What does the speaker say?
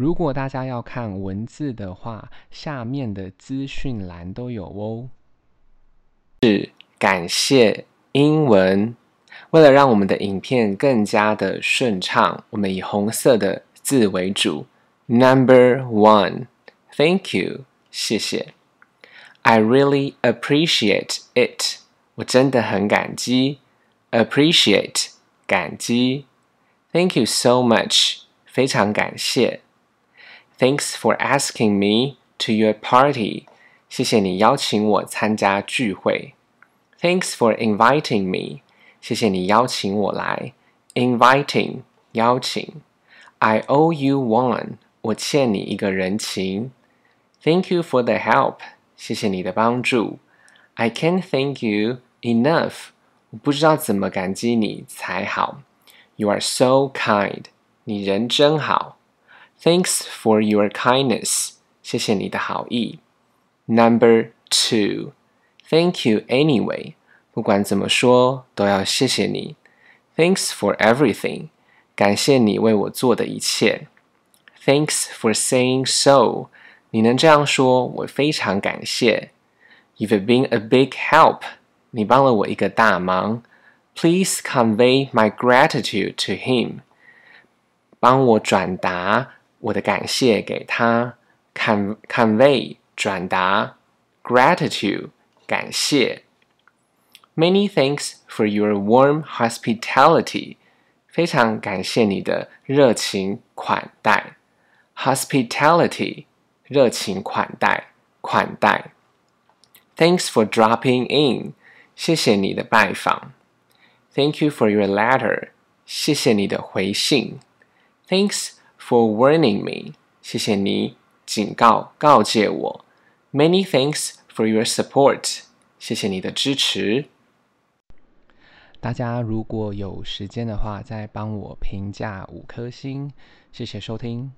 如果大家要看文字的话，下面的资讯栏都有哦。是感谢英文。为了让我们的影片更加的顺畅，我们以红色的字为主。Number one，Thank you，谢谢。I really appreciate it，我真的很感激。Appreciate，感激。Thank you so much，非常感谢。Thanks for asking me to your party，谢谢你邀请我参加聚会。Thanks for inviting me，谢谢你邀请我来。Inviting，邀请。I owe you one，我欠你一个人情。Thank you for the help，谢谢你的帮助。I can't thank you enough，我不知道怎么感激你才好。You are so kind，你人真好。 Thanks for your kindness，谢谢你的好意。Number two，Thank you anyway，不管怎么说都要谢谢你。Thanks for everything，感谢你为我做的一切。Thanks for saying so。你能这样说，我非常感谢。You've been a big help。你帮了我一个大忙。Please convey my gratitude to him。帮我转达 我的感谢给他。Con convey 转达，gratitude 感谢。Many thanks for your warm hospitality。非常感谢你的热情款待。hospitality 热情款待，款待。Thanks for dropping in，谢谢你的拜访。Thank you for your letter，谢谢你的回信。Thanks for warning me，谢谢你警告告诫我。Many thanks for your support，谢谢你的支持。大家如果有时间的话，再帮我评价五颗星，谢谢收听。